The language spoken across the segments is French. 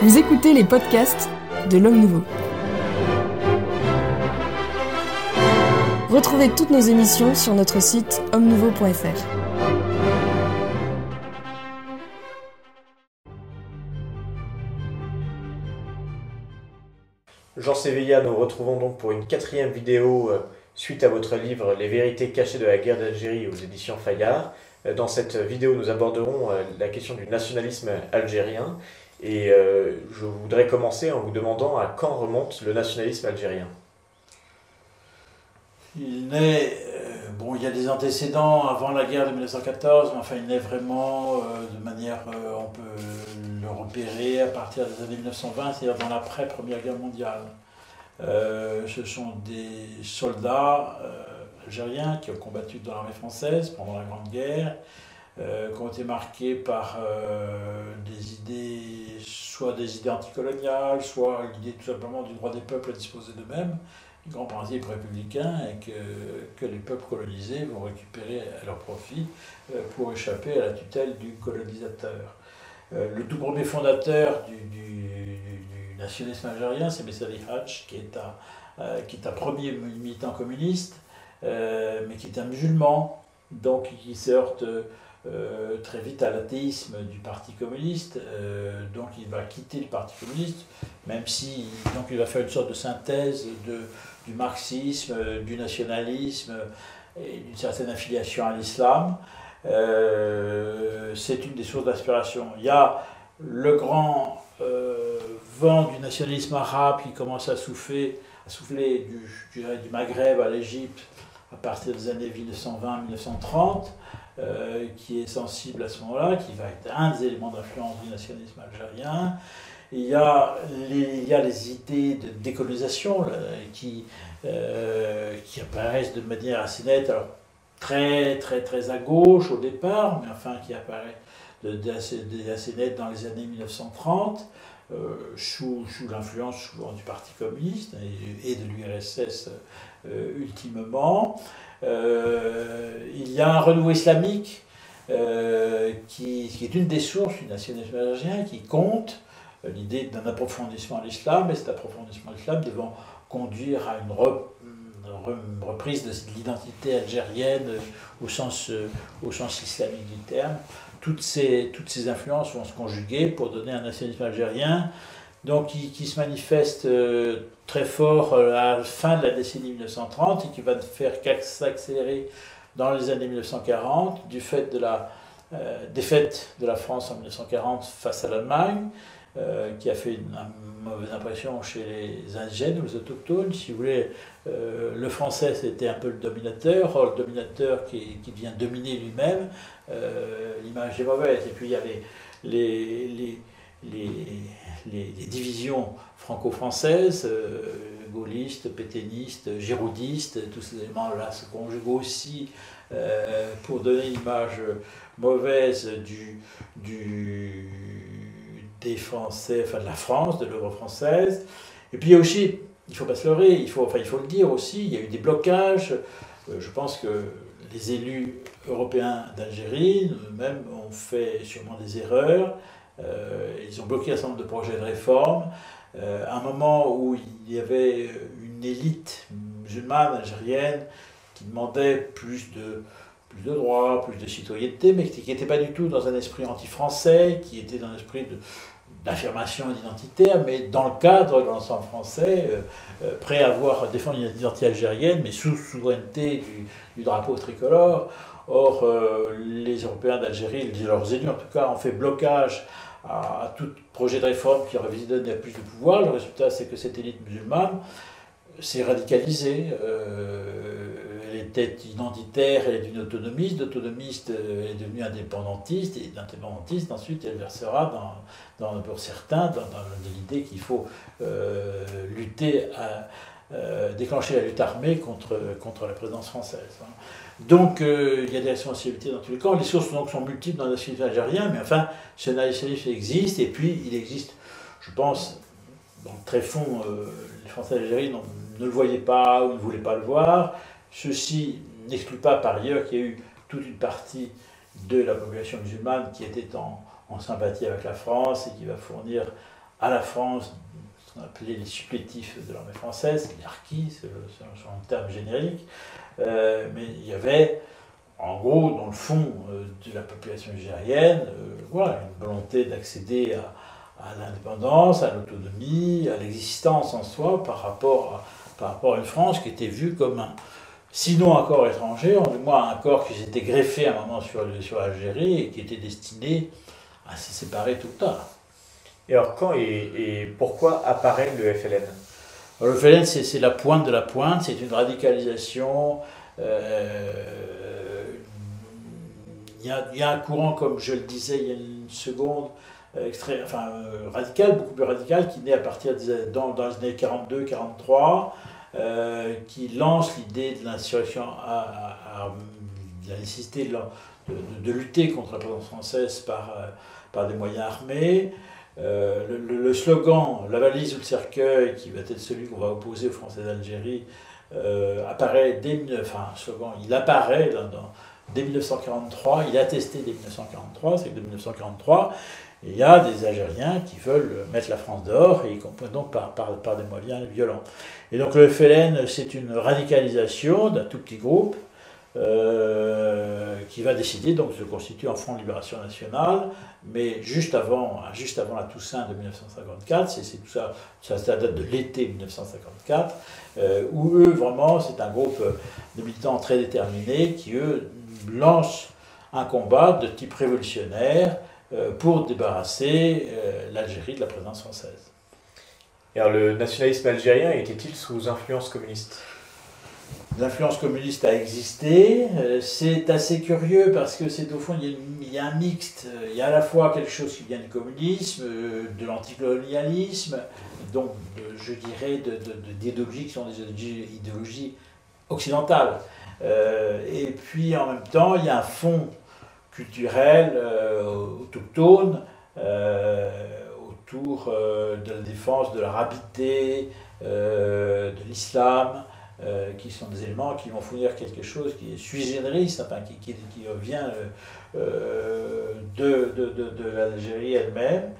Vous écoutez les podcasts de l'Homme Nouveau. Retrouvez toutes nos émissions sur notre site homme-nouveau.fr. Jean Sévilla, nous retrouvons donc pour une quatrième vidéo euh, suite à votre livre Les vérités cachées de la guerre d'Algérie aux éditions Fayard. Euh, Dans cette vidéo, nous aborderons euh, la question du nationalisme algérien et euh, je voudrais commencer en vous demandant à quand remonte le nationalisme algérien. Il naît, bon, il y a des antécédents avant la guerre de 1914, mais enfin, il naît vraiment de manière, on peut le repérer à partir des années 1920, c'est-à-dire dans l'après-première guerre mondiale. Euh, ce sont des soldats euh, algériens qui ont combattu dans l'armée française pendant la Grande Guerre, euh, qui ont été marqués par des idées, soit des idées anticoloniales, soit l'idée tout simplement du droit des peuples à disposer d'eux-mêmes, les grands principes républicains, et que, que les peuples colonisés vont récupérer à leur profit pour échapper à la tutelle du colonisateur. Le tout premier fondateur du nationalisme algérien, c'est Messali Hadj, qui est un, euh, qui est un premier militant communiste, euh, mais qui est un musulman, donc qui se heurte euh, très vite à l'athéisme du Parti communiste. Donc il va quitter le Parti communiste, même si donc il va faire une sorte de synthèse de, du marxisme, du nationalisme et d'une certaine affiliation à l'islam. C'est une des sources d'inspiration. Il y a le grand du nationalisme arabe qui commence à souffler, du, Maghreb à l'Égypte à partir des années 1920-1930, euh, qui est sensible à ce moment-là, qui va être un des éléments d'influence du nationalisme algérien. Il y a les, idées de décolonisation qui, euh, qui apparaissent de manière assez nette, très très très à gauche au départ, mais enfin qui apparaissent de, de assez, de assez net dans les années 1930, euh, sous, sous l'influence souvent du Parti communiste et, de l'URSS euh, ultimement. Euh, il y a un renouveau islamique euh, qui, est une des sources du nationalisme algérien, qui compte euh, l'idée d'un approfondissement à l'islam, et cet approfondissement à l'islam devant conduire à une, re- une re- une reprise de l'identité algérienne euh, au sens, euh, au sens islamique du terme. Toutes ces, influences vont se conjuguer pour donner un nationalisme algérien donc qui, se manifeste euh, très fort euh, à la fin de la décennie 1930 et qui va ne faire qu'ac- s'accélérer dans les années 1940 du fait de la euh, défaite de la France en 1940 face à l'Allemagne, euh, qui a fait une, mauvaise impression chez les indigènes ou les autochtones. Si vous voulez, euh, le français c'était un peu le dominateur, le dominateur qui, qui vient dominer lui-même, euh, l'image est mauvaise. Et puis il y avait les, divisions franco-françaises, gaullistes, pétainistes, giroudistes, tous ces éléments-là se conjuguent aussi pour donner une image mauvaise du, des Français, enfin de la France, de l'œuvre française. Et puis il y a aussi, il ne faut pas se leurrer, il faut, enfin, il faut le dire aussi, il y a eu des blocages. Euh, je pense que les élus européens d'Algérie eux-mêmes ont fait sûrement des erreurs. Euh, ils ont bloqué un certain nombre de projets de réforme. Euh, à un moment où il y avait une élite musulmane algérienne qui demandait plus de, plus de droits, plus de citoyenneté, mais qui n'était pas du tout dans un esprit anti-français, qui était dans un esprit de- d'affirmation identitaire, mais dans le cadre de l'ensemble français, euh, euh, prêt à voir défendre une identité algérienne, mais sous souveraineté du, drapeau tricolore. Or, euh, les Européens d'Algérie, leurs élus en tout cas, ont fait blocage à, tout projet de réforme qui aurait donner plus de pouvoir. Le résultat, c'est que cette élite musulmane s'est radicalisée. Était identitaire, elle est devenue autonomiste. D'autonomiste, euh, elle est devenue indépendantiste. Et d'indépendantiste, ensuite, elle versera, dans, dans- pour certains, dans, l'idée qu'il faut euh, lutter à euh, déclencher la lutte armée contre, contre la présidence française. hein. Donc euh, il y a des responsabilités dans tous les camps. Les sources sont multiples dans le nationalisme algérien, mais enfin, ce nationalisme existe, et puis il existe, je pense, dans le très fond, euh, les Français d'Algérie ne le voyaient pas ou ne voulaient pas le voir. Ceux-ci n'exclut pas par ailleurs qu'il y a eu toute une partie de la population musulmane qui était en, sympathie avec la France et qui va fournir à la France ce qu'on appelait les supplétifs de l'armée française, les harkis, c'est un terme générique. Euh, mais il y avait, en gros, dans le fond euh, de la population algérienne, euh, voilà, une volonté d'accéder à, l'indépendance, à l'autonomie, à l'existence en soi par rapport, par rapport à une France qui était vue comme un, sinon un corps étranger, du moins un corps qui s'était greffé à un moment sur, sur l'Algérie et qui était destiné à se séparer tout le temps. Et alors quand et, pourquoi apparaît le FLN Le FLN, c'est la pointe de la pointe, c'est une radicalisation. Euh, il y, y, a un courant, comme je le disais il y a une seconde, euh, enfin, euh, radical, beaucoup plus radical, qui naît à partir des, dans, dans les années 42-43, euh, qui lance l'idée de l'insurrection, à, la nécessité de, de, lutter contre la présence française par, par des moyens armés. le, slogan La valise ou le cercueil, qui va être celui qu'on va opposer aux Français d'Algérie, apparaît dès, enfin, slogan, il apparaît dans, dès 1943, il est attesté dès 1943, c'est que dès 1943, il y a des Algériens qui veulent mettre la France dehors, et y compris donc par, par, des moyens violents. Et donc le FLN, c'est une radicalisation d'un tout petit groupe euh, qui va décider donc de se constituer en Front de Libération Nationale, mais juste avant, juste avant la Toussaint de 1954, c'est tout ça, ça, date de l'été 1954, euh, où eux, vraiment, c'est un groupe de militants très déterminés qui, eux, lancent un combat de type révolutionnaire, pour débarrasser euh, l'Algérie de la présence française. Alors le nationalisme algérien était-il sous influence communiste? L'influence communiste a existé. Euh, c'est assez curieux parce que c'est au fond, il y, a un mixte. Il y a à la fois quelque chose qui vient du communisme, de l'anticolonialisme, donc je dirais d'idéologies qui sont des idéologies occidentales. et puis en même temps, il y a un fond culturelle euh, autochtone euh, autour euh, de la défense de la rapidité, de l'islam, qui sont des éléments qui vont fournir quelque chose qui est sui generis, qui, qui, qui vient de, de, de, de l'Algérie elle-même.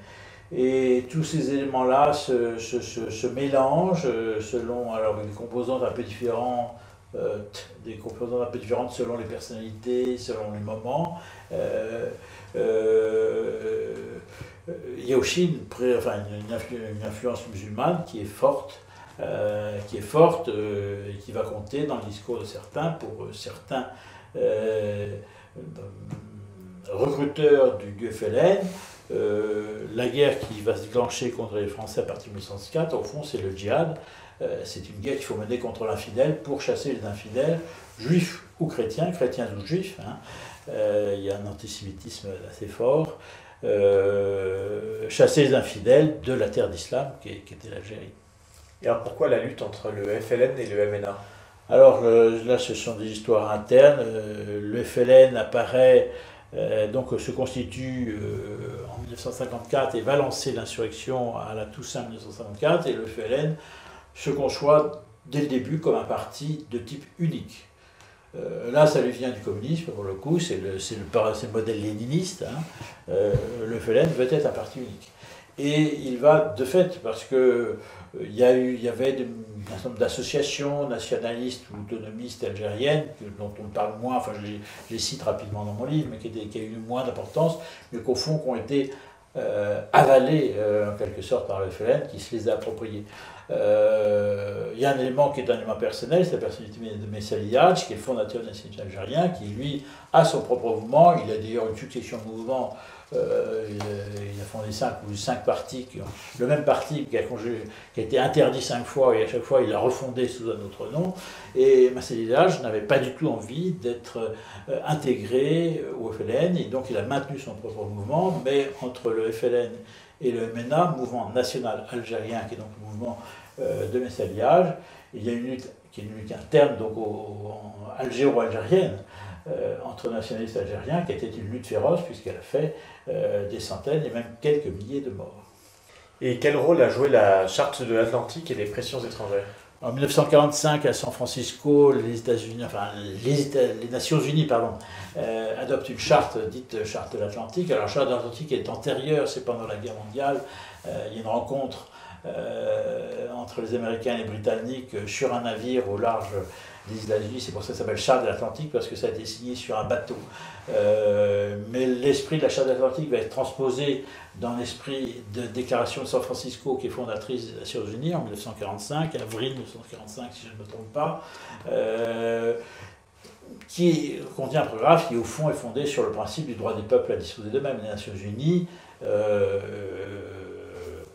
Et tous ces éléments-là se, se, se, se, mélangent selon alors, des composantes un peu différentes euh, des composantes un peu différentes selon les personnalités, selon les moments. Euh, euh, il y a aussi une, une, influence musulmane qui est forte, qui est forte et qui va compter dans le discours de certains pour certains recruteurs du, du. La guerre qui va se déclencher contre les Français à partir de 1904, au fond, c'est le djihad. Euh, c'est une guerre qu'il faut mener contre l'infidèle pour chasser les infidèles, juifs ou chrétiens, chrétiens ou juifs. Hein. Euh, il y a un antisémitisme assez fort. Euh, chasser les infidèles de la terre d'islam qui, était l'Algérie. Et alors pourquoi la lutte entre le FLN et le MNA Alors là, ce sont des histoires internes. le FLN apparaît, donc se constitue en 1954 et va lancer l'insurrection à la Toussaint 1954 et le FLN se conçoit dès le début comme un parti de type unique. Euh, là, ça lui vient du communisme, pour le coup, c'est le, le, le, modèle léniniste. Hein. Euh, le FLN veut être un parti unique. Et il va, de fait, parce que euh, il y, a eu, il y avait un certain nombre d'associations nationalistes ou autonomistes algériennes, dont on parle moins, enfin je les, cite rapidement dans mon livre, mais qui, étaient, qui ont eu moins d'importance, mais qu'au fond, qui ont été avalées en quelque sorte par le FLN, qui se les a appropriées. Euh, il y a un élément qui est un élément personnel, c'est la personnalité de Messaliadj, qui est le fondateur de l'Institut algérien, qui lui a son propre mouvement. Il a d'ailleurs une succession de mouvements. Euh, il, a, fondé cinq ou cinq partis, le même parti qui a, été interdit cinq fois et à chaque fois il a refondé sous un autre nom. Et Messaliadj n'avait pas du tout envie d'être euh, intégré au FLN et donc il a maintenu son propre mouvement, mais entre le FLN et le MNA, mouvement national algérien, qui est donc le mouvement euh, de Messaliage. Il y a une lutte qui est une lutte interne, donc algéro-algérienne, euh, entre nationalistes algériens, qui était une lutte féroce, puisqu'elle a fait euh, des centaines et même quelques milliers de morts. Et quel rôle a joué la charte de l'Atlantique et les pressions étrangères En 1945, à San Francisco, les États-Unis, enfin les, les, Nations Unies, pardon, euh, adoptent une charte dite charte de l'Atlantique. Alors, la charte de l'Atlantique est antérieure, c'est pendant la guerre mondiale. Euh, il y a une rencontre euh, entre les Américains et les Britanniques sur un navire au large des États-Unis. C'est pour ça que ça s'appelle Charte de l'Atlantique, parce que ça a été signé sur un bateau. Euh, l'esprit de la Charte de l'Atlantique va être transposé dans l'esprit de Déclaration de San Francisco, qui est fondatrice des Nations Unies en 1945, avril 1945, si je ne me trompe pas. Euh, qui contient un programme qui, au fond, est fondé sur le principe du droit des peuples à disposer d'eux-mêmes. Les Nations Unies euh,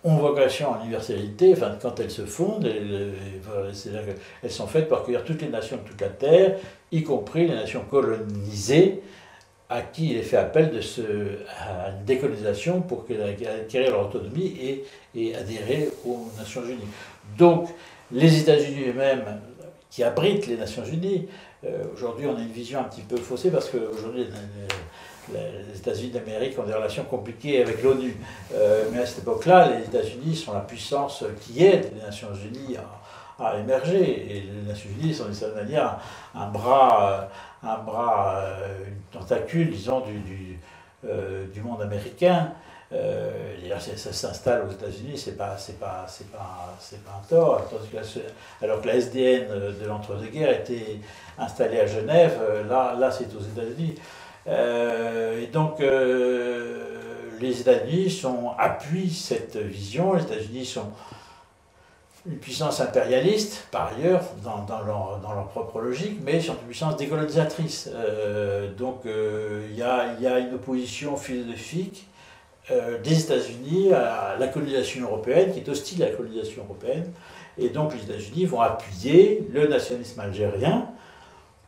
ont vocation à l'universalité, enfin, quand elles se fondent, elles, elles sont faites pour accueillir toutes les nations de toute la Terre, y compris les nations colonisées, à qui il est fait appel de ce, à une décolonisation pour acquérir leur autonomie et, et, adhérer aux Nations Unies. Donc, les États-Unis eux-mêmes, qui abritent les Nations Unies, euh, aujourd'hui on a une vision un petit peu faussée parce qu'aujourd'hui les États-Unis d'Amérique ont des relations compliquées avec l'ONU. Euh, mais à cette époque-là, les États-Unis sont la puissance qui aide les Nations Unies à, émerger. Et Unies sont d'une certaine manière un bras, un bras euh, une tentacule, disons, du, du, euh, du monde américain. Euh, ça, s'installe aux États-Unis, c'est pas, pas, pas, pas un tort. alors que la SDN de l'entre-deux-guerres était installée à Genève, là, là c'est aux États-Unis. Euh, et donc, euh, les États-Unis appuient cette vision. Les États-Unis sont une puissance impérialiste, par ailleurs, dans, leur, propre logique, mais sont une puissance décolonisatrice. Euh, donc, il y, a, une opposition philosophique des États-Unis à la colonisation européenne, qui est hostile à la colonisation européenne. Et donc, les États-Unis vont appuyer le nationalisme algérien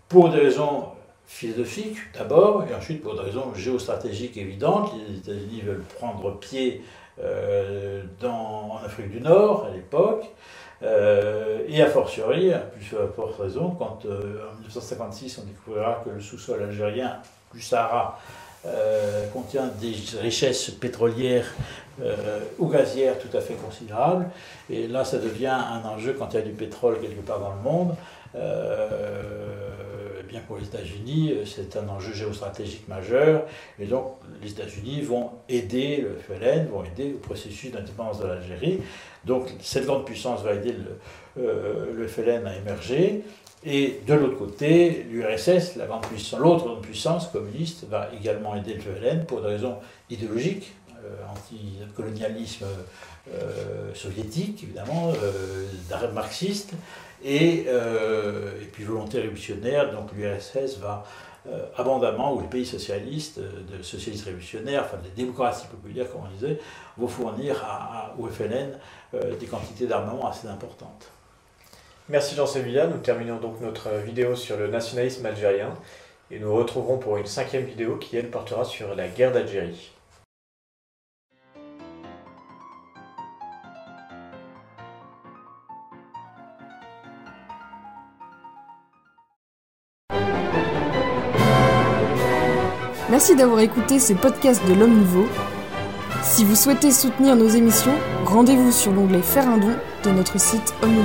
pour des raisons philosophique d'abord, et ensuite pour des raisons géostratégiques évidentes. Les États-Unis veulent prendre pied euh, dans, en Afrique du Nord à l'époque, euh, et a fortiori, à plus forte raison, quand euh, en 1956 on découvrira que le sous-sol algérien du Sahara contient des richesses pétrolières ou gazières tout à fait considérables, et là ça devient un enjeu quand il y a du pétrole quelque part dans le monde bien pour les États-Unis, euh, c'est un enjeu géostratégique majeur, et donc les États-Unis vont aider le FLN, vont aider le processus d'indépendance de l'Algérie. Donc cette grande puissance va aider le, euh, FLN à émerger. Et de l'autre côté, l'URSS, l'autre grande puissance communiste, va également aider le FLN pour des raisons idéologiques, anti-colonialisme soviétique évidemment, marxiste, et, euh, et puis volonté révolutionnaire, donc l'URSS va euh, abondamment, ou les pays socialistes, euh, de socialistes révolutionnaires, enfin des démocraties populaires, comme on disait, vont fournir à, au FLN des quantités d'armement assez importantes. Merci Jean Sevilla. Nous terminons donc notre vidéo sur le nationalisme algérien et nous retrouverons pour une cinquième vidéo qui, elle, portera sur la guerre d'Algérie. Merci d'avoir écouté ce podcast de l'Homme Nouveau. Si vous souhaitez soutenir nos émissions, rendez-vous sur l'onglet Faire un don de notre site homme